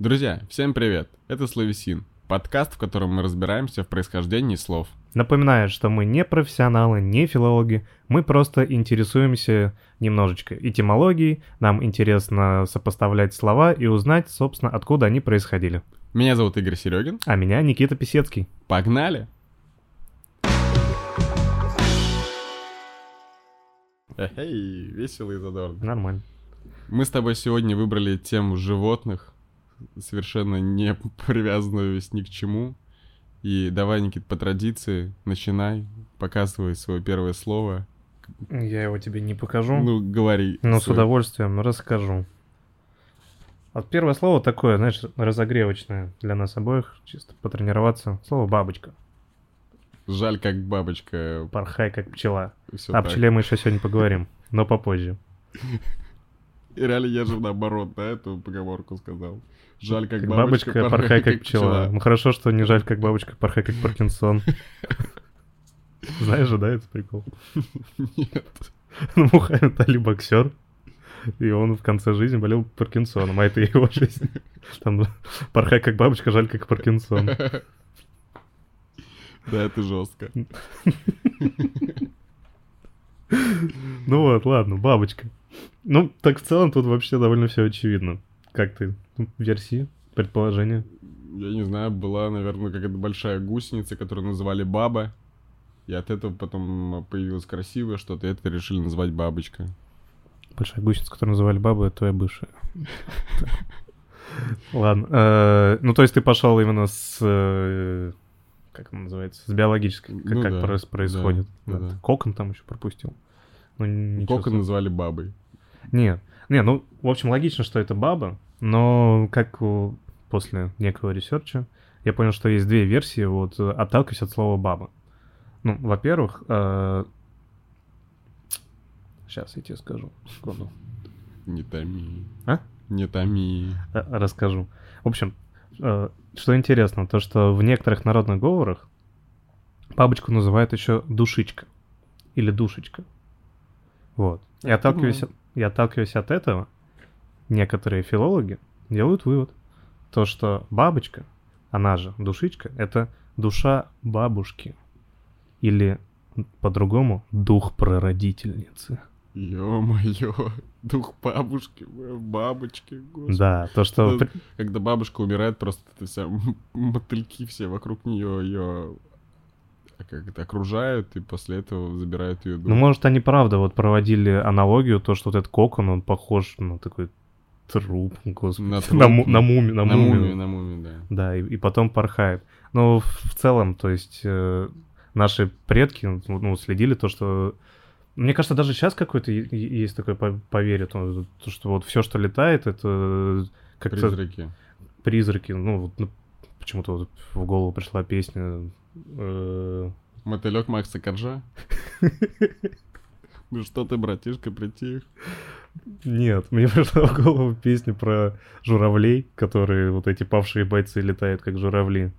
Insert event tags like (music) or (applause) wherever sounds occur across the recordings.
Друзья, всем привет! Это Словесин, подкаст, в котором мы разбираемся в происхождении слов. Напоминаю, что мы не профессионалы, не филологи, мы просто интересуемся немножечко этимологией, нам интересно сопоставлять слова и узнать, собственно, откуда они происходили. Меня зовут Игорь Серегин. А меня Никита Писецкий. Погнали! Эй, весело и задорно. Нормально. Мы с тобой сегодня выбрали тему животных, совершенно не (laughs) привязанную ни к чему. И давай, Никит, по традиции, начинай, показывай свое первое слово. Я его тебе не покажу. Ну, говори. Но с свой. удовольствием расскажу. Вот первое слово такое, знаешь, разогревочное для нас обоих, чисто потренироваться. Слово бабочка. Жаль, как бабочка. Порхай, как пчела. Всё О так. пчеле мы еще сегодня поговорим, но попозже. (laughs) И реально я же наоборот, да, эту поговорку сказал. Жаль, как, Как бабочка, порхай, как пчела. Ну хорошо, что не жаль, как бабочка, порхай, как Паркинсон. (laughs) Знаешь же, да, этот прикол? Нет. Ну, Мухаммед Али боксер, и он в конце жизни болел Паркинсоном, а это его жизнь. Там порхай, как бабочка, жаль, как Паркинсон. (laughs) Да, это жестко. (laughs) Ну вот, ладно, бабочка. Ну, так в целом тут вообще довольно все очевидно. Как ты? Ну, Версии, предположения? Я не знаю, была, наверное, какая-то большая гусеница, которую называли баба. И от этого потом появилось красивое что-то, и это решили назвать бабочка. Большая гусеница, которую называли бабой, это твоя бывшая. (laughs) Ладно. э, Ну, то есть ты пошел именно с... э, Как он называется? С биологической. Как Ну как да, происходит. да, Да. да. Кокон там еще пропустил. Ну, Кокон назвали бабой. Нет. Не, ну, в общем, логично, что это баба, но как после некого research а я понял, что есть две версии, вот, э, отталкиваясь от слова баба. Ну, во-первых, сейчас я тебе скажу, секунду, Не томи. А? Не томи. Э, расскажу. В общем, э, что интересно, то, что в некоторых народных говорах бабочку называют еще душичка или душечка. Вот. И Я отталкиваясь, и отталкиваясь от этого, некоторые филологи делают вывод, то, что бабочка, она же душичка, это душа бабушки. Или по-другому дух прародительницы. Ё-моё, дух бабушки, бабочки, господи. Да, то, что... Да. при- Когда бабушка умирает, просто это вся мотыльки все вокруг нее ее как это окружают и после этого забирают ее дух. Ну, может, они правда вот проводили аналогию, то, что вот этот кокон, он похож на такой труп, господи. На (laughs) На, труп, му- на мумию, на, на мумию. мумию, на мумию, да. Да, и, и потом порхает. Но в, в целом, то есть, э, наши предки ну, ну, следили то, что... Мне кажется, даже сейчас какой-то есть такое по- поверье, то, то, что вот все, что летает, это как-то Призраки. призраки. Ну, вот, ну, почему-то вот в голову пришла песня... э, Мотылек Макса Коржа. (laughs) Ну что ты, братишка, притих? Нет, мне пришла в голову песня про журавлей, которые вот эти павшие бойцы летают как журавли.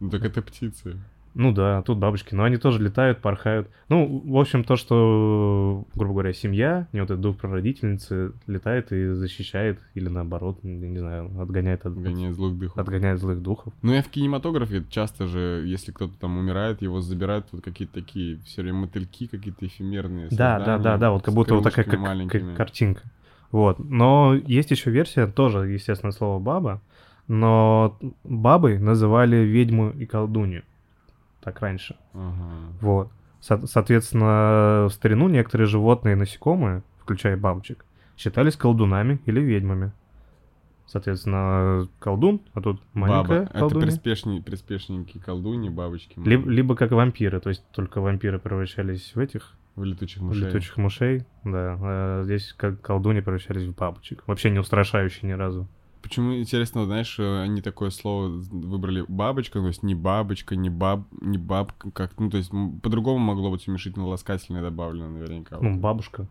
Ну так это птицы. Ну да, тут бабочки, но они тоже летают, порхают. Ну, в общем, то, что, грубо говоря, семья, не вот этот дух прародительницы, летает и защищает, или наоборот, не знаю, отгоняет, от, Гоняет злых духов. отгоняет злых духов. Ну и в кинематографе часто же, если кто-то там умирает, его забирают вот какие-то такие все время мотыльки, какие-то эфемерные Да, да, да, да, вот как будто вот такая как, как картинка. Вот. Но есть еще версия, тоже, естественно, слово баба, но бабой называли ведьму и колдунью. Так раньше. Ага. Вот. Со- соответственно, в старину некоторые животные и насекомые, включая бабочек, считались колдунами или ведьмами. Соответственно, колдун, а тут маленькая Баба. Это колдунья. приспешни, приспешники колдуньи, бабочки. Либо, либо как вампиры, то есть только вампиры превращались в этих В летучих в мышей. летучих мышей, да. А здесь как колдуньи превращались в бабочек. Вообще не устрашающие ни разу. Почему, интересно, знаешь, э, они такое слово выбрали бабочка, то есть не бабочка, не баб, не бабка, как, ну, то есть по-другому могло быть уменьшительно-ласкательное добавлено наверняка. Ну, бабушка.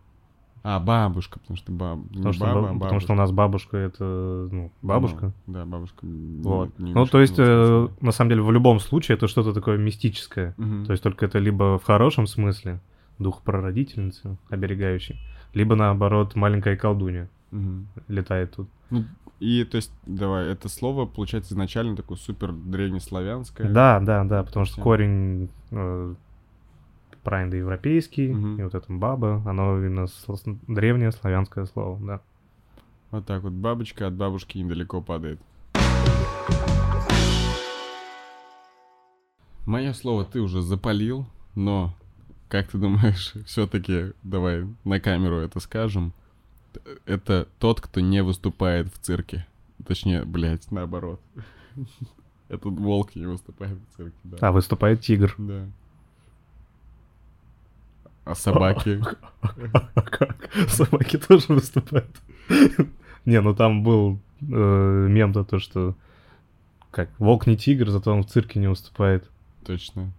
А, бабушка, потому что баб... не Потому что, баба, ба- а потому что у нас бабушка это ну, бабушка. Ну, да, бабушка. не- Вот. не ну, то есть, э, на самом деле, в любом случае, это что-то такое мистическое. Мгм. То есть только это либо в хорошем смысле, дух прародительницы, оберегающий, либо наоборот маленькая колдунья Мгм. летает тут. Ну, И, то есть, давай, это слово, получается, изначально такое супер древнеславянское. Да, да, да, потому что корень э, правильно европейский, Мгм. и вот это баба, оно именно сло- древнее славянское слово, да. Вот так вот, бабочка от бабушки недалеко падает. Мое слово ты уже запалил, но, как ты думаешь, (laughs) все-таки давай на камеру это скажем. Это тот, кто не выступает в цирке. Точнее, блядь, наоборот. (laughs) Этот волк не выступает в цирке, да. А выступает тигр. Да. А собаки? А (laughs) как? Собаки тоже выступают. (laughs) Не, ну там был э, мем-то то, что как волк не тигр, зато он в цирке не выступает. Точно.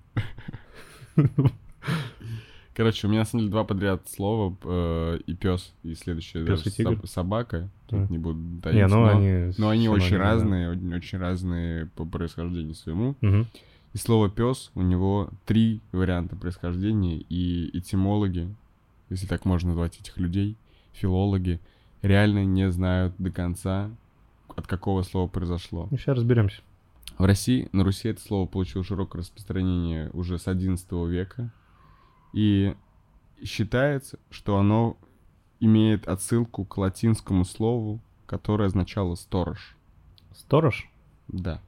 Короче, у меня на самом деле два подряд слова э, и пес, и следующее даже и тигр? соб- собака. Да. Тут не буду Не, таиться, ну но, они... но они очень синонимы, да. разные, очень, очень разные по происхождению своему. Мгм. И слово пес у него три варианта происхождения, и этимологи, если так можно назвать этих людей, филологи, реально не знают до конца, от какого слова произошло. Ну, сейчас разберемся. В России, на Руси это слово получило широкое распространение уже с XI века. И считается, что оно имеет отсылку к латинскому слову, которое означало «сторож». Сторож? Да.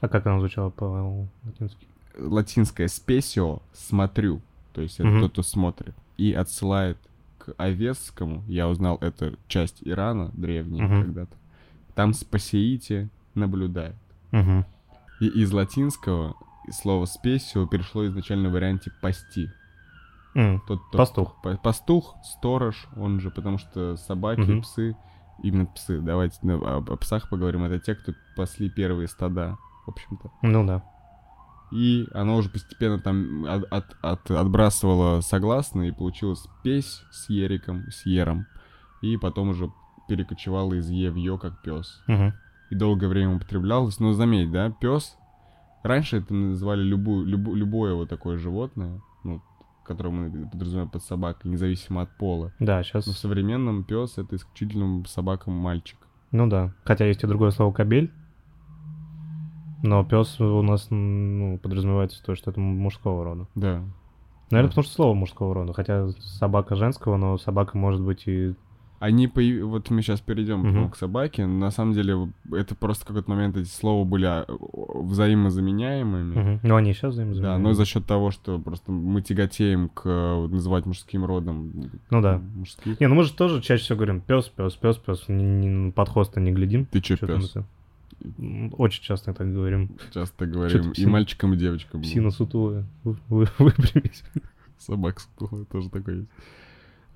А как оно звучало по-латински? Латинское «спесио» — «смотрю», то есть это Мгм. тот, кто смотрит, и отсылает к овесскому, я узнал, это часть Ирана древняя когда-то, там «спасеите» — наблюдает. Угу. И из латинского слово «спесио» перешло изначально в варианте «пасти». Тот, кто- Пастух. па- Пастух, сторож, он же, потому что собаки, Мгм. псы, именно псы, давайте ну, об, о псах поговорим, это те, кто пасли первые стада, в общем-то. Ну да. И оно уже постепенно там от, от- от- отбрасывало согласные, и получилось песь с ериком, с ером, и потом уже перекочевало из е в ё, как пес. Мгм. И долгое время употреблялось, но заметь, да, пес, раньше это называли любую, любу- любое вот такое животное, которое мы подразумеваем под собакой, независимо от пола. Да, Но сейчас... в современном пес это исключительно собака мальчик. Ну да. Хотя есть и другое слово кобель. Но пес у нас ну, подразумевается то, что это мужского рода. Да. Наверное, Да. потому что слово мужского рода. Хотя собака женского, но собака может быть и... Они появ... Вот мы сейчас перейдем потом к собаке. На самом деле, это просто какой-то момент эти слова были а, взаимозаменяемыми. Мгм. Ну, они сейчас Да, взаимозаменяемы. но за счет того, что просто мы тяготеем к э, называть мужским родом. Ну да. Мужских. Не, ну мы же тоже чаще всего говорим пес, пес, пес, пес. Под хвост не глядим. Ты там пес? Очень часто так говорим. Часто говорим. И мальчикам, и девочкам. Псина сутулая. Вы- вы- Выпрямись. Собака сутулая тоже такой есть.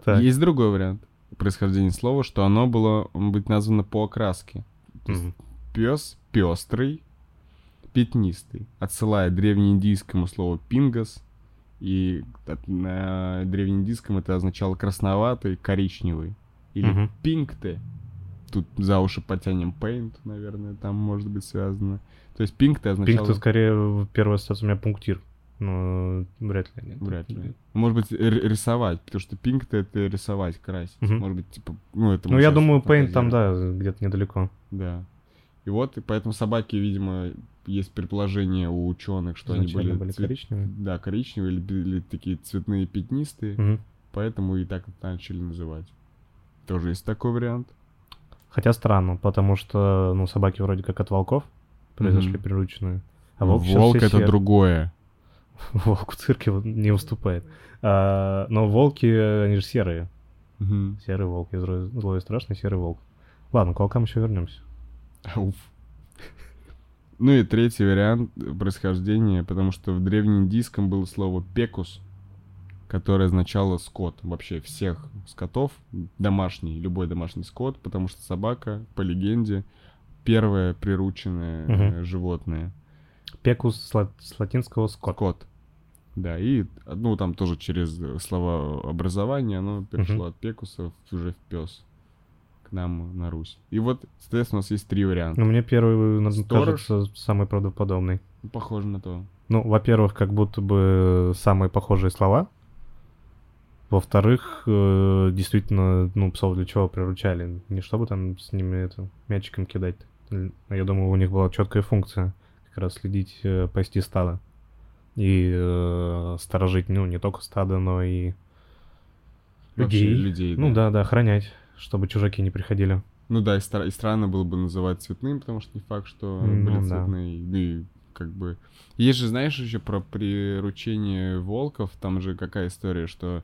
Так. Есть другой вариант происхождения слова, что оно было быть названо по окраске. То есть пес пестрый, пятнистый, отсылая древнеиндийскому слову пингас, и на древнеиндийском это означало красноватый, коричневый. Или Мгм. пинкте. Тут за уши потянем paint, наверное, там может быть связано. То есть пинкте означало... Пинк-то скорее первая ассоциация у меня пунктир. Но вряд ли. нет. Вряд ли. Может быть, рисовать, потому что пинк это рисовать, красить. Мгм. Может быть, типа, ну это... Ну, я думаю, Paint там, да, где-то недалеко. Да. И вот, и поэтому собаки, видимо, есть предположение у ученых, что они Изначально были, были цвет- коричневые. Да, коричневые или, или такие цветные пятнистые, Мгм. поэтому и так начали называть. Тоже есть такой вариант. Хотя странно, потому что, ну, собаки вроде как от волков произошли Мгм. прирученные. А Но волк, волк это серые. другое. (laughs) Волк в цирке не выступает. А, но волки, они же серые. Мгм. Серый волк. И злой, злой и страшный серый волк. Ладно, к волкам еще вернемся. (laughs) Ауф. Ну и третий вариант происхождения, потому что в древнеиндийском было слово пекус, которое означало скот. Вообще всех скотов, домашний, любой домашний скот, потому что собака, по легенде, первое прирученное э, животное. Пекус с, ла- с латинского скот. Скот. Да, и, ну, там тоже через э, слова образования оно перешло от пекуса уже в пес к нам на Русь. И вот, соответственно, у нас есть три варианта. Но мне первый на- Сторож? кажется самый правдоподобный. Похоже на то. Ну, во-первых, как будто бы самые похожие слова. Во-вторых, э, действительно, ну, псов для чего приручали? Не чтобы там с ними это, мячиком кидать. Я думаю, у них была четкая функция как раз следить, э, пасти стадо. И э, сторожить, ну, не только стадо, но и Вообще людей. людей, Ну да. да, да, охранять, чтобы чужаки не приходили. Ну да, и, стра- и странно было бы называть цветным, потому что не факт, что Ну были да. цветные. И как бы... Есть же, знаешь, еще про приручение волков, там же какая история, что,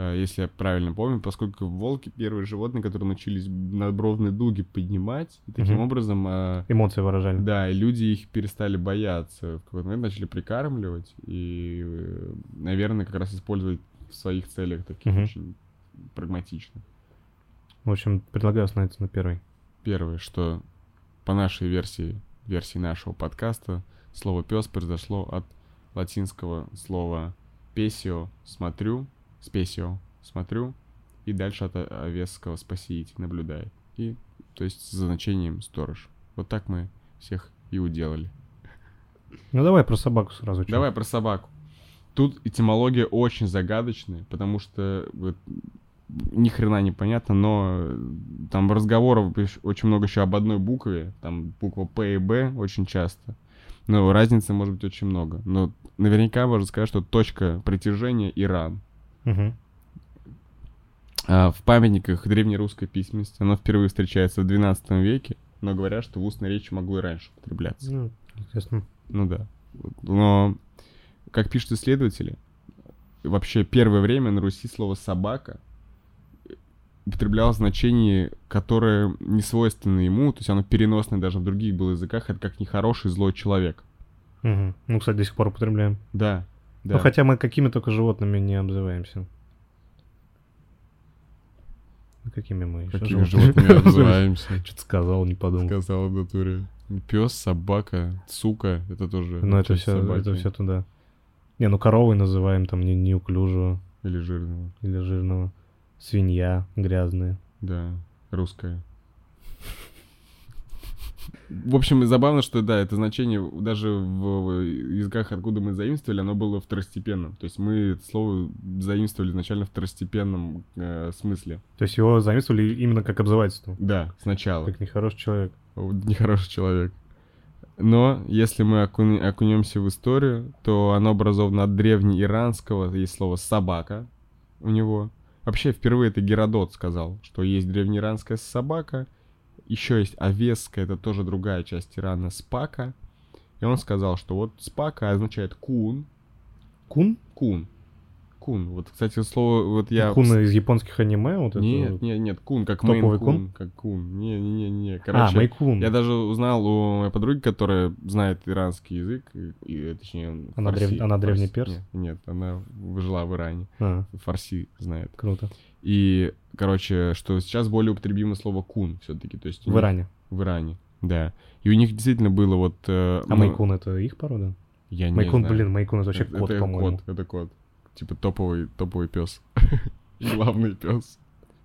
если я правильно помню, поскольку волки первые животные, которые научились надбровные дуги поднимать, и таким Мгм. образом... э, Эмоции выражали. Да, и люди их перестали бояться. В какой-то момент начали прикармливать и, э, наверное, как раз использовать в своих целях таких Мгм. очень прагматичных. В общем, предлагаю остановиться на первой. Первое, что по нашей версии, версии нашего подкаста, слово пес произошло от латинского слова песио смотрю, спесио смотрю, и дальше от овесского спасить, наблюдает. И, то есть, с значением сторож. Вот так мы всех и уделали. Ну давай про собаку сразу. чё. Давай про собаку. Тут этимология очень загадочная, потому что вот, ни хрена не понятно, но э, там разговоров очень много еще об одной букве, там буква П и Б очень часто. Но разницы может быть очень много. Но наверняка можно сказать, что точка притяжения Иран. А в памятниках древнерусской письменности оно впервые встречается в XII веке, но говорят, что в устной речи могло и раньше употребляться. Ну, естественно. Ну да. Но, как пишут исследователи, вообще первое время на Руси слово «собака» употреблялось в значении, которое не свойственно ему, то есть оно переносное даже в других было языках, это как нехороший злой человек. Мгм. Ну, кстати, до сих пор употребляем. Да, да. Ну, хотя мы какими только животными не обзываемся. Ну, Какими мы еще Какими животными обзываемся? Что-то сказал, не подумал. Сказал в натуре. Пес, собака, сука, это тоже Ну, это все, собаки. это все туда. Не, ну коровой называем там не, неуклюжего Или жирного. или жирного. Свинья грязная. Да, русская. В общем, забавно, что да, это значение даже в языках, откуда мы заимствовали, оно было второстепенным. То есть мы это слово заимствовали изначально в второстепенном э, смысле. То есть его заимствовали именно как обзывательство. Да, сначала. Как нехороший человек. Нехороший человек. Но если мы окуне- окунемся в историю, то оно образовано от древнеиранского, есть слово «собака» у него. Вообще, впервые это Геродот сказал, что есть древнеиранская собака, еще есть овесская, это тоже другая часть Ирана, спака. И он сказал, что вот спака означает кун, Кун? кун, кун. Вот, кстати, слово, вот я... Кун из японских аниме? Вот это Нет, вот? нет, нет, кун, как Топовый мейн кун? кун, как кун. Не, не, не, не. а, Короче, мейн-кун. я даже узнал у моей подруги, которая знает иранский язык, и, и, точнее, Она фарси- древ- она фарси- древний перс? Нет, нет, она жила в Иране, А, фарси знает. круто. И, короче, что сейчас более употребимо слово кун все-таки, то есть В них- Иране. В Иране, да. И у них действительно было вот... э, А ну, мейн-кун это их порода? Я не Майкун, знаю. блин, Майкун это вообще Это- кот, это по-моему. кот, это кот. Типа топовый, топовый пес. (laughs) Главный пес.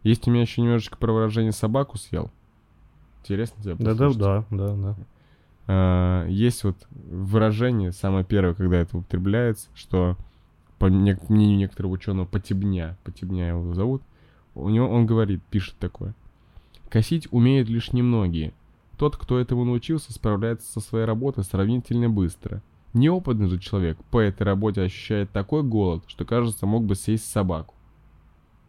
Есть у меня еще немножечко про выражение собаку съел. Интересно тебе Да, да, да, да, да. А, есть вот выражение, самое первое, когда это употребляется, что по не- мнению некоторого ученого Потебня, Потебня его зовут, у него он говорит, пишет такое. Косить умеют лишь немногие. Тот, кто этому научился, справляется со своей работой сравнительно быстро. Неопытный же человек по этой работе ощущает такой голод, что, кажется, мог бы съесть собаку.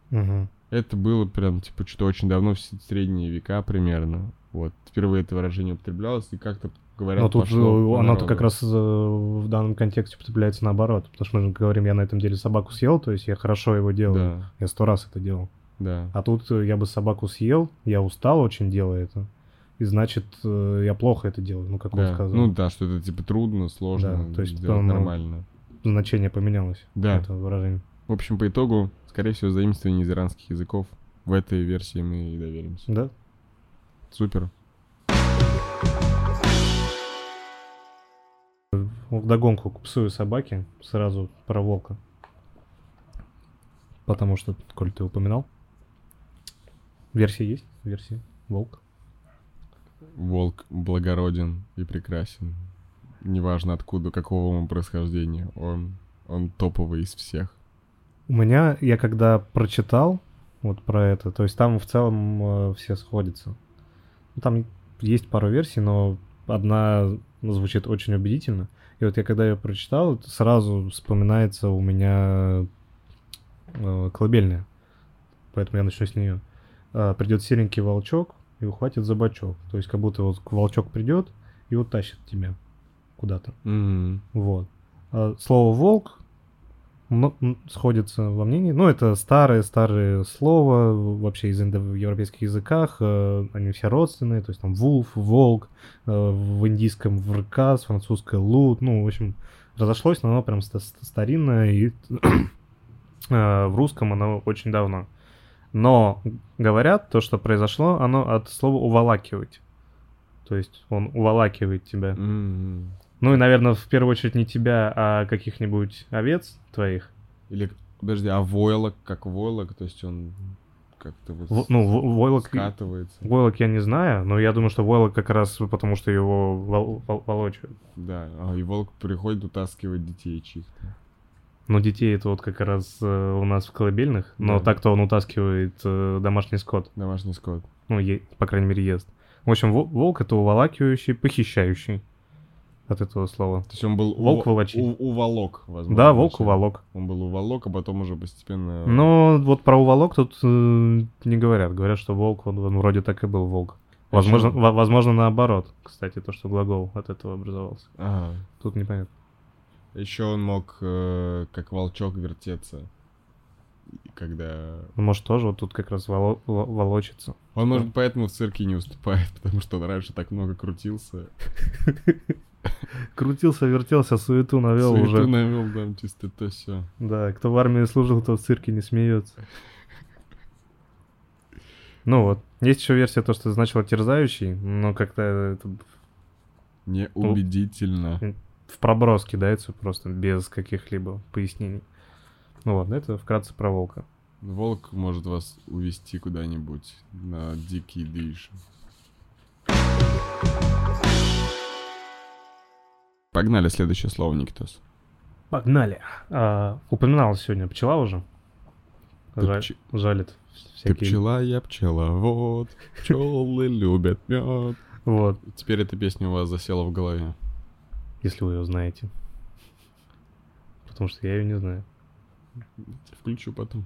Мгм. Это было прям, типа, что-то очень давно, в средние века примерно. Вот, впервые это выражение употреблялось, и как-то, говорят, Но тут э, оно-то народу. как раз э, в данном контексте употребляется наоборот. Потому что мы же говорим, я на этом деле собаку съел, то есть я хорошо его делаю. Да, Я сто раз это делал. да. А тут э, я бы собаку съел, я устал очень делая это. И значит, я плохо это делаю, ну, как он да. сказал. Ну да, что это типа трудно, сложно, Да, то есть оно- нормально. Значение поменялось. Да. Это выражение. В общем, по итогу, скорее всего, заимствование из иранских языков. В этой версии мы и доверимся. Да? Супер. Вдогонку к псу и собаке сразу про волка. Потому что, коль ты упоминал, версия есть, версия волк. Волк благороден и прекрасен. Неважно откуда, какого он происхождения. Он, он топовый из всех. У меня, я когда прочитал вот про это, то есть там в целом э, все сходятся. Ну, Там есть пару версий, но одна звучит очень убедительно. И вот я когда ее прочитал, сразу вспоминается у меня э, колыбельная. Поэтому я начну с нее. придет серенький волчок и ухватит за бочок. То есть как будто вот волчок придет и утащит тебя куда-то. Мгм. Вот. А слово волк сходится во мнении. Ну, это старое-старое слово вообще из индоевропейских языках. э, Они все родственные. То есть там вулф, волк, э, в индийском вркас, французское лут. Ну, в общем, разошлось, но оно прям ста- ста- старинное. И (clears throat) э, в русском оно очень давно. Но говорят, то, что произошло, оно от слова уволакивать. То есть он уволакивает тебя. Мгм. Ну и, наверное, в первую очередь не тебя, а каких-нибудь овец твоих. Или, подожди, а войлок как войлок, то есть он как-то вот В- ну, войлок... скатывается. Войлок я не знаю, но я думаю, что войлок как раз потому, что его вол- вол- волочают. Да, а и волк приходит утаскивать детей чьих-то. Но детей это вот как раз э, у нас в колыбельных, но Да. так-то он утаскивает э, домашний скот. Домашний скот. Ну, е- по крайней мере, ест. В общем, во- волк это уволакивающий, похищающий от этого слова. То есть он был Волк волочить. у- уволок, возможно. Да, волк уволок. Он был уволок, а потом уже постепенно... Но вот про уволок тут э, не говорят. Говорят, что волк, он, он вроде так и был волк. А Возможно, во- возможно, наоборот, кстати, то, что глагол от этого образовался. Ага. Тут непонятно. Еще он мог э, как волчок вертеться. Когда... Ну, может, тоже вот тут как раз воло- во- волочится. Он, может, поэтому в цирке не уступает, (laughs) потому что он раньше так много крутился. Крутился, вертелся, суету навел Суету уже. навел, да, чисто то все. Да, кто в армии служил, то в цирке не смеется. Ну вот. Есть еще версия, то, что значило терзающий, но как-то это Неубедительно. в проброс кидается просто без каких-либо пояснений. Ну вот, это вкратце про волка. Волк может вас увести куда-нибудь на дикий движ. Погнали следующее слово, Никитос. Погнали. А, упоминалась сегодня пчела уже. Ты Жаль- пч- жалит Ты всякие... пчела, я пчеловод. Пчелы любят мед. Вот, Теперь эта песня у вас засела в голове. если вы ее знаете. Потому что я ее не знаю. Включу потом.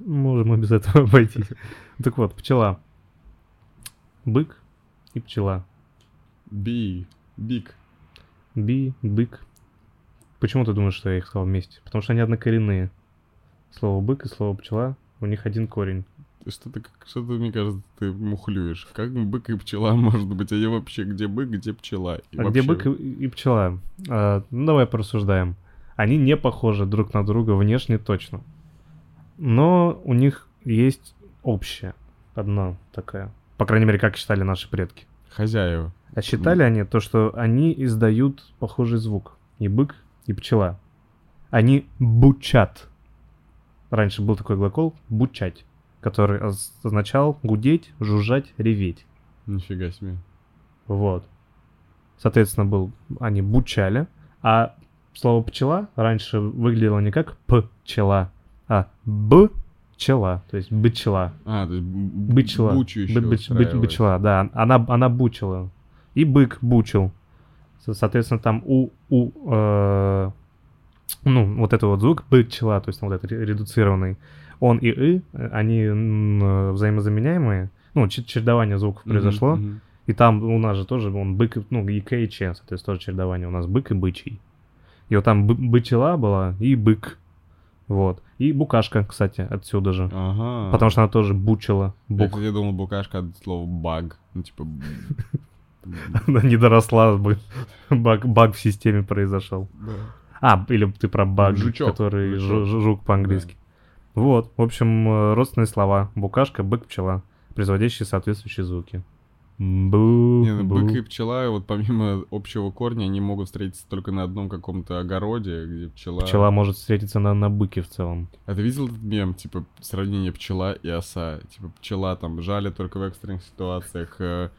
Можем и без этого (laughs) обойтись. Так вот, пчела. Бык и пчела. Би. Биг. Би, бык. Почему ты думаешь, что я их сказал вместе? Потому что они однокоренные. Слово бык и слово пчела, у них один корень. Что-то, как- что-то, мне кажется, ты мухлюешь. Как бык и пчела (laughs) может быть? Я вообще где бык, где пчела? И а где вообще- бык и, и пчела? А, ну, давай порассуждаем. Они не похожи друг на друга внешне точно. Но у них есть общее. Одна такая. По крайней мере, как считали наши предки. Хозяева. А считали они то, что они издают похожий звук. И бык, и пчела. Они бучат. Раньше был такой глагол «бучать», который оз- означал гудеть, жужжать, реветь. Нифига себе. Вот. Соответственно, был, они бучали, а слово пчела раньше выглядело не как пчела, а б-пчела, то есть бычела. А, то есть б- Бычела. бучу еще Бы- быч- бычела, да. Она, она бучила. И бык бучил. Со- Соответственно, там у, у э, ну, вот это вот звук бычела, то есть там вот этот ре- редуцированный, он и и, они взаимозаменяемые. Ну, чер- чередование звуков произошло. мгм. И там у нас же тоже, он бык, ну, и К, и Ч, соответственно, тоже чередование. У нас бык и бычий. И вот там бы- бычела была и бык. Вот. И букашка, кстати, отсюда же. Ага. Потому что она тоже бучила. Я, Бук. кстати, думал, букашка от слова баг. Ну, типа... (laughs) Она не доросла бы. Баг, баг в системе произошел. Да. А, или ты про баг, Жучок. который Жучок. жук по-английски. Вот, в общем, э, родственные слова. Букашка, бык, пчела, производящие соответствующие звуки. Бу, Не, ну, бу. бык и пчела, вот помимо общего корня, они могут встретиться только на одном каком-то огороде, где пчела... Пчела может встретиться на, на быке в целом. А ты видел этот мем, типа, сравнение пчела и оса? Типа, пчела там жалит только в экстренных ситуациях, э,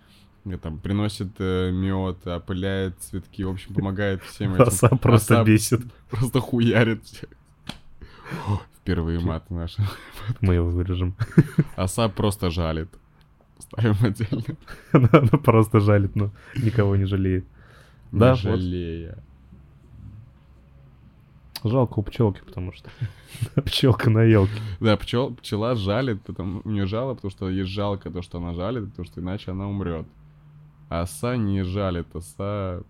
э, там, приносит мед, опыляет цветки, в общем, помогает всем этим. Оса просто бесит. Просто хуярит всех. Впервые мат наши. Мы его вырежем. Оса просто жалит. Ставим отдельно. (laughs) Она просто жалит, но никого не жалеет. Да, Не жалея. Жалко у пчелки, потому что (laughs) пчелка на елке. Да, пчел, пчела жалит, потому, у нее жало, потому что ей жалко то, что она жалит, потому что иначе она умрет. А оса не жалит, оса...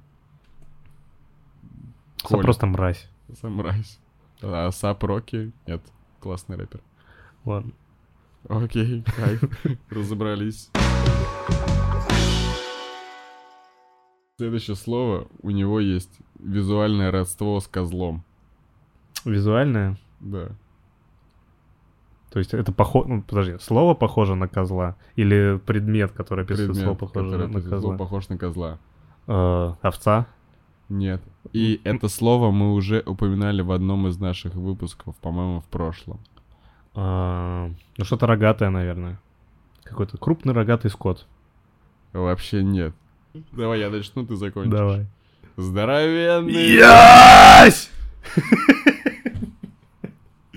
Оса просто мразь. Оса мразь. А оса проки? Нет. Классный рэпер. Ладно. Окей, кайф. (laughs) Разобрались. Следующее слово. У него есть визуальное родство с козлом. Визуальное. Да. То есть это похоже... Ну, подожди, слово похоже на козла? Или предмет, который описывает Предмет, слово похоже на козла? слово, похож на козла. Э, овца? Нет. И это слово мы уже упоминали в одном из наших выпусков, по-моему, в прошлом. Э, ну, что-то рогатое, наверное. Какой-то крупный рогатый скот. Вообще нет. Давай я начну, ты закончишь. Давай. Здоровенный! Ясь! (laughs)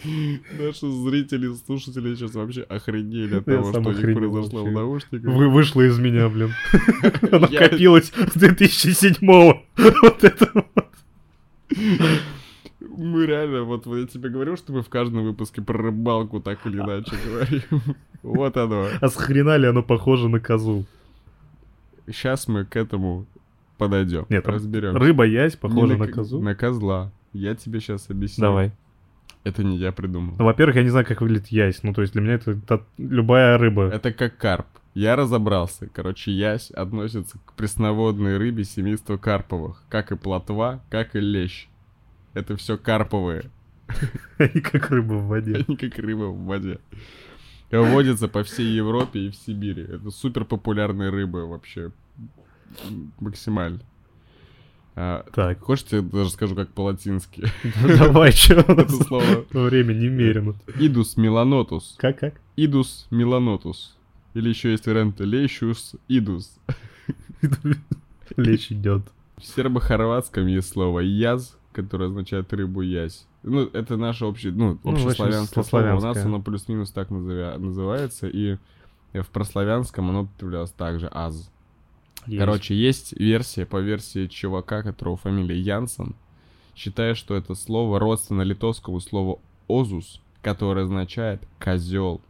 Наши зрители, слушатели сейчас вообще охренели от того, что у них произошло в наушниках. Вы вышло из меня, блин. (laughs) Она копилась с 2007-го. (laughs) Вот это вот. Мы реально, вот я тебе говорил, что мы в каждом выпуске про рыбалку так или иначе (laughs) говорим. Вот оно. А с хрена ли оно похоже на козу? Сейчас мы к этому подойдем. Нет, разберем. Рыба ясь похожа на козу? На козла. Я тебе сейчас объясню. Давай. Это не я придумал. Ну, во-первых, я не знаю, как выглядит ясь. Ну, то есть для меня это, та- любая рыба. Это как карп. Я разобрался. Короче, ясь относится к пресноводной рыбе семейства карповых. Как и плотва, как и лещ. Это все карповые. (laughs) Они как рыба в воде. Они как рыба в воде. Водится по всей Европе и в Сибири. Это супер популярная рыба вообще. Максимально. А, Так, хочешь, я даже скажу, как по-латински? (laughs) давай, что Это слово. время немерено. Идус меланотус. Как-как? Идус меланотус. Или еще есть вариант лещус идус. (laughs) Лечь идет. В сербо-хорватском есть слово яз, которое означает рыбу ясь. Ну, это наше общее, ну, Ну, общеславянское слово. У нас оно плюс-минус так называется, и в прославянском оно употреблялось также аз. Есть. Короче, есть версия, по версии чувака, которого фамилия Янсен, считает, что это слово родственно литовскому слову озус, которое означает козел.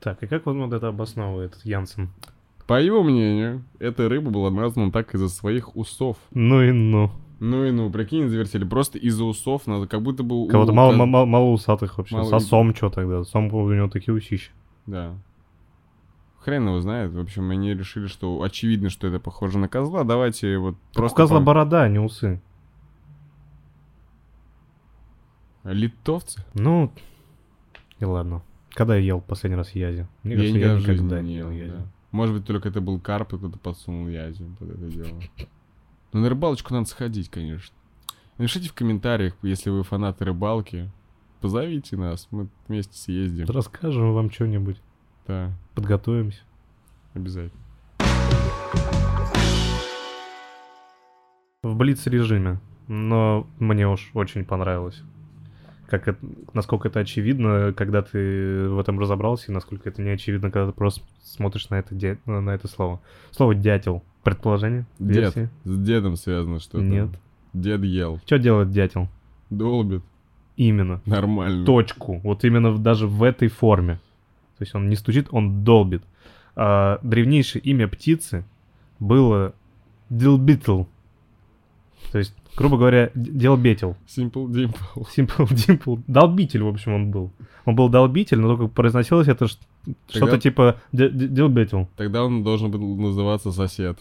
Так, и как он вот это обосновывает, Янсен? По его мнению, эта рыба была названа так из-за своих усов. Ну и ну. Ну и ну, прикинь, завертели. Просто из-за усов надо, как будто бы... у Кого-то мало, коз- мало, мало усатых вообще. Мало- Сосом что тогда? Сом у него такие усища. Да. Хрен его знает. В общем, они решили, что очевидно, что это похоже на козла. Давайте вот Просто просто... у козла по- борода, а не усы. Литовцы? Ну, и ладно. Когда я ел последний раз язи? Мне я кажется, я жизни никогда не ел язи. да. Может быть, только это был карп, и кто-то подсунул язю под это дело. (laughs) Но на рыбалочку надо сходить, конечно. Напишите в комментариях, если вы фанаты рыбалки. Позовите нас, мы вместе съездим. Расскажем вам что-нибудь. Да, Подготовимся. обязательно. В блиц-режиме. Но мне уж очень понравилось. Как это, насколько это очевидно, когда ты в этом разобрался, и насколько это не очевидно, когда ты просто смотришь на это, на это слово. Слово дятел. Предположение? Дед. Версия? С дедом связано что-то. Нет. Дед ел. Что делает дятел? Долбит. Именно. Нормально. точку. Вот именно даже в этой форме. То есть он не стучит, он долбит. А, древнейшее имя птицы было Дилбитл. То есть, грубо говоря, д- делбетел. Simple Dimple. (laughs) Simple Dimple. Долбитель, в общем, он был. Он был долбитель, но только произносилось это что-то типа д- д- делбетел. Тогда он должен был называться сосед.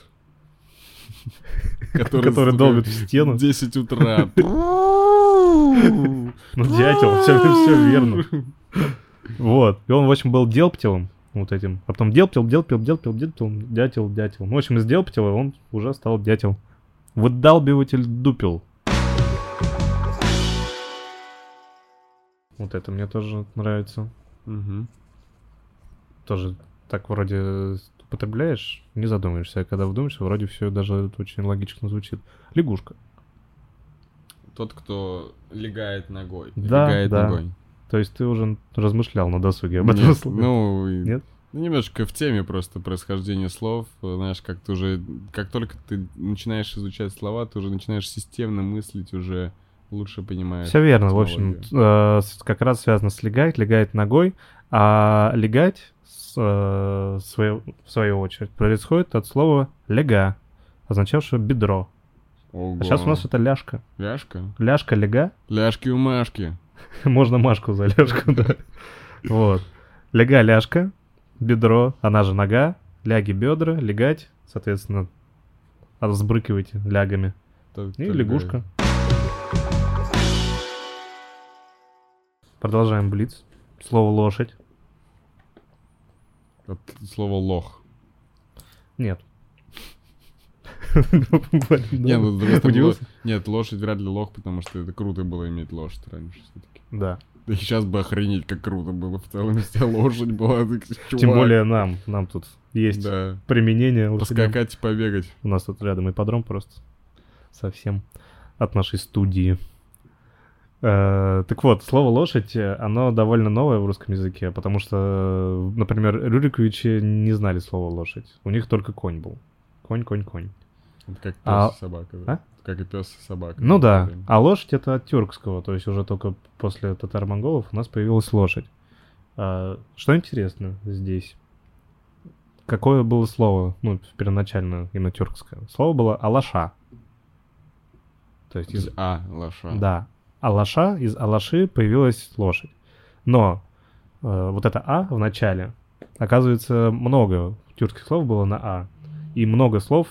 (laughs) Который долбит в стену. в 10 утра. (laughs) Ну, дятел, все, все верно. Вот. И он, в общем, был делптелом. Вот этим. А потом делптел, делптел, делптел, делптел, дятел, дятел. Ну, в общем, из делптела он уже стал дятел. Выдалбиватель дупел. Вот это мне тоже нравится. Мгм. Тоже так вроде употребляешь, не задумываешься. А когда вдумаешься, вроде все даже очень логично звучит. Лягушка. тот, кто легает ногой. Да, легает да. ногой. То есть ты уже размышлял на досуге об этом Нет, слове? ну, Нет? ну, немножко в теме просто происхождения слов. Знаешь, как ты уже, как только ты начинаешь изучать слова, ты уже начинаешь системно мыслить, уже лучше понимаешь. Все верно, в общем, э, как раз связано с легать, легает ногой, а легать, в свою очередь, происходит от слова лега, означавшего бедро. Ого. А сейчас у нас это ляжка. Ляжка? Ляжка, лега, Ляжки у Машки. (laughs) можно Машку за ляжку, да. Вот. Лега, ляжка, бедро, она же нога, ляги, бедра, легать, соответственно, разбрыкивайте лягами. И лягушка. Продолжаем блиц. Слово лошадь. От слова лох. Нет. (laughs) Не, ну, Удивился? Нет, лошадь вряд ли лох, потому что это круто было иметь лошадь раньше все-таки. Да. Да и сейчас бы охренеть, как круто было в целом, (laughs) если лошадь была. Тем более нам. Нам тут есть Да. применение. лошадям. Поскакать, побегать. У нас тут рядом ипподром просто. Совсем. От нашей студии. Э, Так вот, слово лошадь, э, оно довольно новое в русском языке, потому что, э, например, Рюриковичи не знали слова лошадь. У них только конь был. Конь, конь, конь. Это как пес А- и собака. да. а? Как и пес и собака. Ну да, а лошадь это от тюркского, то есть уже только после татар-монголов у нас появилась лошадь. А, что интересно здесь? Какое было слово, ну, первоначально именно тюркское? Слово было алаша. То есть из... А, лоша. Да. Алаша, из алаши появилась лошадь. Но э, вот это а в начале, оказывается, много тюркских слов было на а. И много слов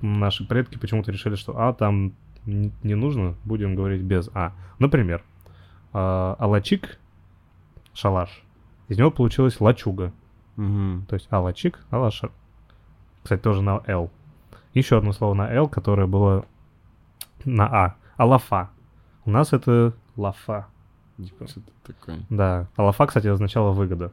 наши предки почему-то решили, что а там не нужно, будем говорить без а. Например, э, алачик, шалаш, из него получилась лачуга. Мгм. То есть алачик, алаша. Кстати, тоже на Л. Еще одно слово на Л, которое было на А. Алафа. У нас это лафа. Типа, Что-то такое. Да. Алафа, кстати, означало выгода.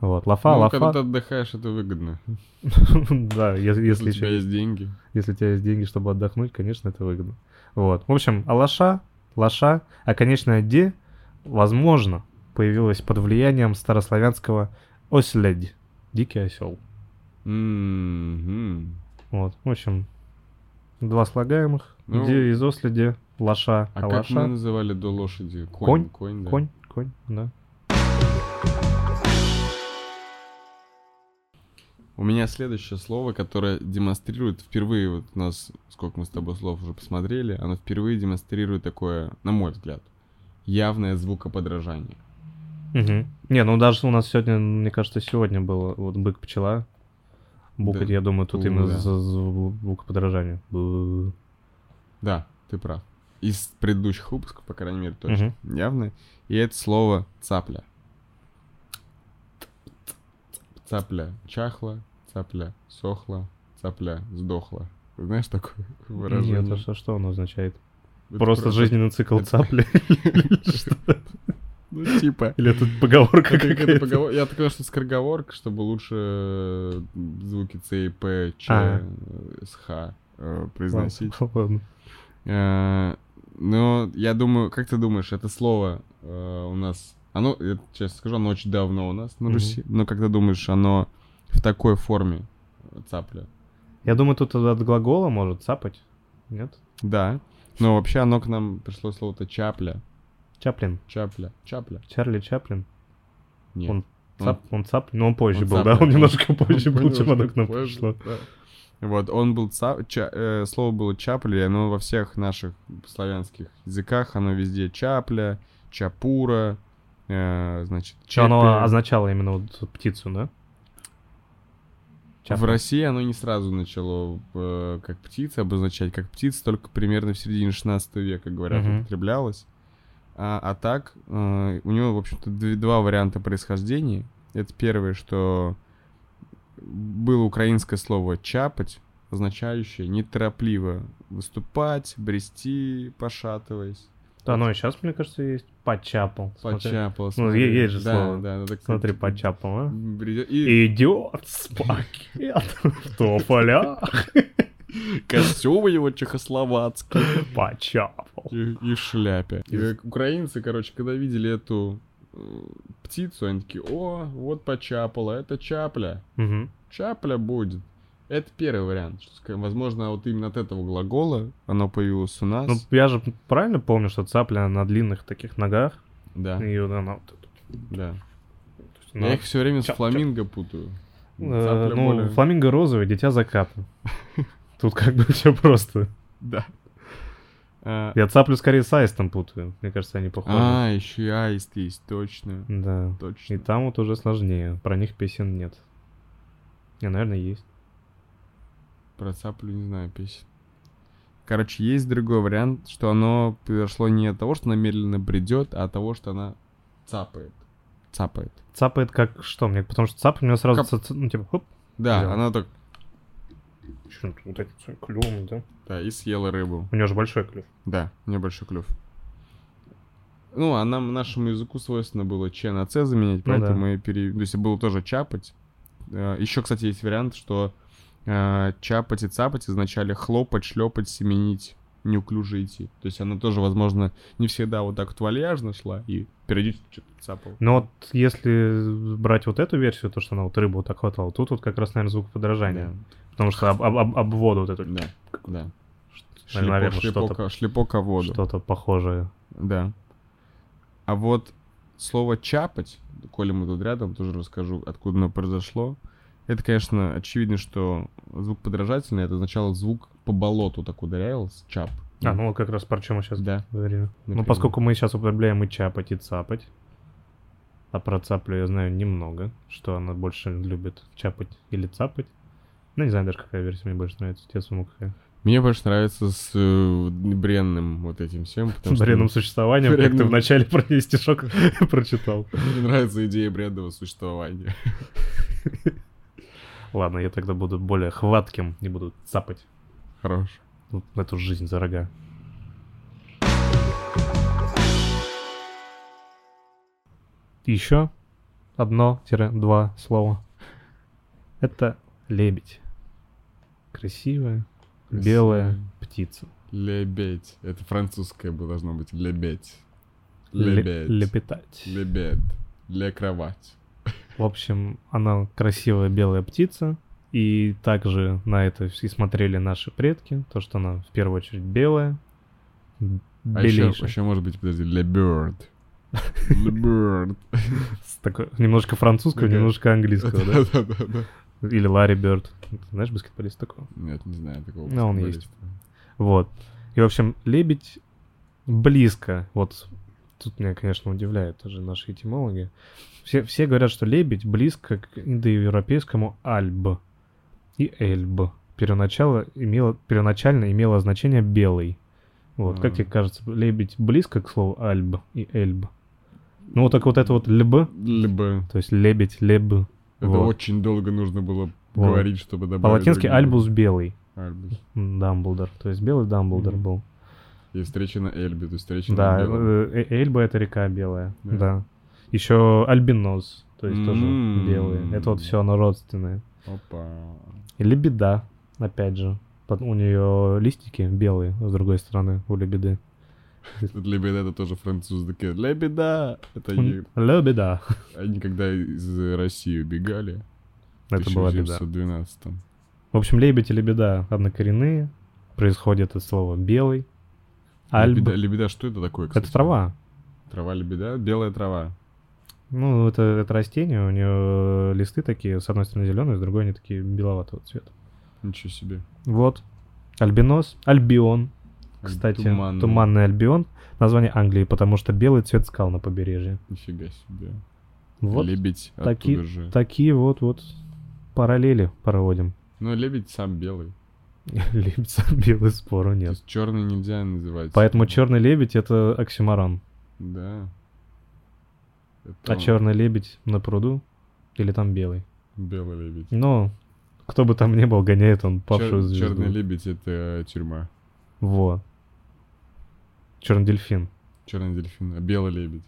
Вот. Лафа, ну, лафа. когда ты отдыхаешь, это выгодно. (laughs) Да, если, Если у тебя есть деньги. если у тебя есть деньги, чтобы отдохнуть, конечно, это выгодно. Вот. В общем, алаша, лаша, а конечное де, возможно, появилось под влиянием старославянского оследь, дикий осел. Мгм. Вот, в общем, два слагаемых, Ну, где из оследи лоша, А а, как лоша, мы называли до лошади? Конь? Конь, да. конь, конь, да. У меня следующее слово, которое демонстрирует впервые, вот у нас, сколько мы с тобой слов уже посмотрели, оно впервые демонстрирует такое, на мой взгляд, явное звукоподражание. Мгм. Не, ну даже у нас сегодня, мне кажется, сегодня было вот бык-пчела. Букать, Да. я думаю, тут Бу, именно да. за звукоподражание. Бу. Да, ты прав. Из предыдущих выпусков, по крайней мере, точно. Мгм. Явно. И это слово цапля. Цапля чахла, цапля сохла, цапля сдохла. Знаешь такое (laughs) выражение? Нет, а что, что оно означает? Это Просто жизненный цикл это- цапли? (laughs) Ну, типа. Или это поговорка Это какая-то поговор- Я так понимаю, что скороговорка, чтобы лучше э, звуки Ц и П, Ч, А. э, с Х э, произносить. Ладно. Но я думаю, как ты думаешь, это слово э, у нас, оно, я честно скажу, оно очень давно у нас на. Руси, но как ты думаешь, оно в такой форме э, цапля? Я думаю, тут от глагола может цапать. Нет? Да, но вообще оно к нам пришло слово-то чапля, Чаплин. чапля, чапля. Чарли Чаплин. Нет. Он Цап, он цап, но он позже Он был, цапля, да? Он немножко позже Он был, чем оно к нам пришло. да. Вот, он был цап, ча- э, слово было чапля, и оно во всех наших славянских языках, оно везде чапля, чапура, э, значит, Что оно означало именно вот птицу, да? В Чапля. России оно не сразу начало э, как птица обозначать, как птица только примерно в середине 16 века, говорят, Мгм. употреблялось. А, а так, э, у него, в общем-то, дв- два варианта происхождения. Это первое, что было украинское слово «чапать», означающее неторопливо выступать, брести, пошатываясь. Да, оно и сейчас, мне кажется, есть. Почапал. Почапал. Ну, смотри. е- есть же да, слово. Да, да, так- Смотри, почапал, а? Бредет- И Идет с пакет (laughs) в тополях. (laughs) Костюм его чехословацкий. Почапал. И, и шляпе. И украинцы, короче, когда видели эту птицу, они такие, о, вот почапала, это чапля. Мгм. Чапля будет. Это первый вариант. Что, возможно, вот именно от этого глагола оно появилось у нас. Ну, я же правильно помню, что цапля на длинных таких ногах, да, и вот она вот да. есть она- Я их все время с Чап- фламинго путаю. Э, Цапля ну, более- фламинго розовый, дитя заката. (laughs) Тут как бы все просто. Да. А, Я цаплю скорее с аистом путаю. Мне кажется, они похожи. А, еще и аист есть, точно. Да. И Точно. там вот уже сложнее. Про них песен нет. Не, наверное, есть. Про цаплю не знаю песен. Короче, есть другой вариант, что оно произошло не от того, что она медленно бредет, а от того, что она цапает. Цапает. Цапает как что мне? Потому что цап у меня сразу, Кап. ну, типа, хоп, Да, Да. она так, чё-то вот этим своим клювом, да? да, и съела рыбу. У него же большой клюв. Да, у нее большой клюв. Ну, а нам, нашему языку свойственно было Ч на С заменять, Ну поэтому да. мы пере... То есть было тоже чапать. Еще, кстати, есть вариант, что э, чапать и цапать означали хлопать, шлепать, семенить, неуклюже идти. То есть она тоже, возможно, не всегда вот так вот вальяжно шла и периодически что-то цапала. Но вот если брать вот эту версию, то, что она вот рыбу вот так хватала, тут вот как раз, наверное, звук подражания. Потому что об, об, об- об воду вот эту, Да, да. наверное, Шлепок, что-то, шлепок, шлепок о воду. что-то похожее. Да. А вот слово «чапать», коли мы тут рядом, тоже расскажу, откуда оно произошло. Это, конечно, очевидно, что звук подражательный, это означало звук по болоту так ударялся, чап. А, ну вот как раз про чем мы сейчас Да. говорили. Ну, Например. поскольку мы сейчас употребляем и чапать, и цапать, а про цаплю я знаю немного, что она больше любит чапать или цапать. Ну, не знаю даже, какая версия мне больше нравится. Тебе самому какая? Мне больше нравится с э, бренным вот этим всем, потому С что бренным (laughs) существованием, как ты бренным. в начале про ней стишок (laughs) прочитал. мне нравится идея бренного существования. (laughs) Ладно, я тогда буду более хватким, не буду цапать Хорош. вот эту жизнь за рога. Еще одно-два слова. Это лебедь. Красивая, белая Красивая. птица. Лебедь. Это французское бы должно быть. Лебедь. Ле- Лебедь. Лепетать. Лебедь. Для кровать. В общем, она красивая белая птица. И также на это и смотрели наши предки. То, что она в первую очередь белая. А еще, еще может быть, подожди, Le Bird. Le Bird. (laughs) Немножко французского, немножко английского, да? Да-да-да. Или Ларри Бёрд. Знаешь баскетболист такого? Нет, не знаю такого. Ну, он баскетболиста. Вот. И, в общем, лебедь близко. Вот тут меня, конечно, удивляют тоже наши этимологи. Все, все говорят, что лебедь близко к индоевропейскому альб и эльб. Первоначало имело, первоначально имело значение белый. Вот, как А. тебе кажется, лебедь близко к слову альб и эльб? Ну, вот так вот это вот льб, Либо то есть лебедь, леб. это Вот. очень долго нужно было Вот. говорить, чтобы добавить. По-латински альбус белый. Альбус. Дамблдор. То есть белый Дамблдор Мгм. был. И встреча на Эльбе, то есть встреча Да, на Белом. э, э, Эльба это река белая. Да. Да. Еще альбинос, то есть тоже М. белые. Это вот все оно родственное. Опа. И лебеда, опять же. У нее листики белые, с другой стороны, у лебеды. (laughs) Лебеда это тоже французы такие. Лебеда! Это они, Лебеда. (laughs) они когда из России убегали. Это была беда. 1912 В общем, лебедь и лебеда однокоренные. Происходит от слова белый. Альб. Лебеда, лебеда, что это такое, кстати? Это трава. Трава лебеда? Белая трава. Ну, это, это растение, у нее листы такие, с одной стороны зеленые, с другой они такие беловатого цвета. Ничего себе. Вот. Альбинос, альбион, кстати, Туманный. туманный альбион. Название Англии, потому что белый цвет скал на побережье. Нифига себе. Вот Лебедь таки- же. такие вот вот параллели проводим. Но лебедь сам белый. (laughs) Лебедь белый спору То нет. есть черный нельзя называть. Поэтому черный лебедь это оксюморон. Да. Это А черный лебедь на пруду или там белый. Белый лебедь. Но кто бы там ни был, гоняет он павшую Чер- звезду. Черный лебедь это тюрьма. Вот. Черный дельфин. Черный дельфин. А белый лебедь.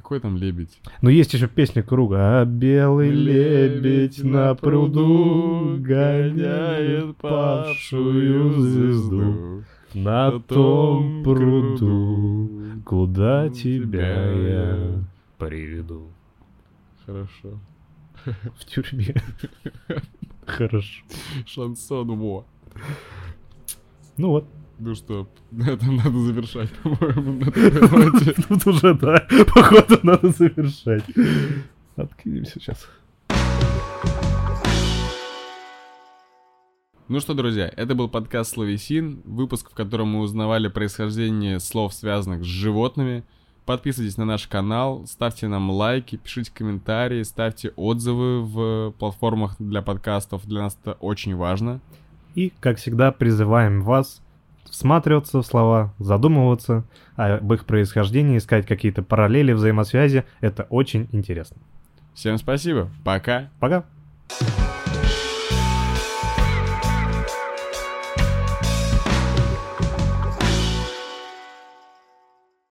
Какой там лебедь? Ну, есть еще песня круга. А белый лебедь на пруду гоняет павшую звезду. На том пруду, куда тебя я приведу. Хорошо. В тюрьме. (laughs) Хорошо. Шансон, во. Ну вот. Ну что, (laughs) на этом надо завершать, по-моему. (laughs) Тут уже, да, (laughs) походу надо завершать. Откинемся сейчас. Ну что, друзья, это был подкаст Словесин, выпуск, в котором мы узнавали происхождение слов, связанных с животными. Подписывайтесь на наш канал, ставьте нам лайки, пишите комментарии, ставьте отзывы в платформах для подкастов. Для нас это очень важно. И, как всегда, призываем вас всматриваться в слова, задумываться об их происхождении, искать какие-то параллели, взаимосвязи. Это очень интересно. Всем спасибо. Пока. Пока.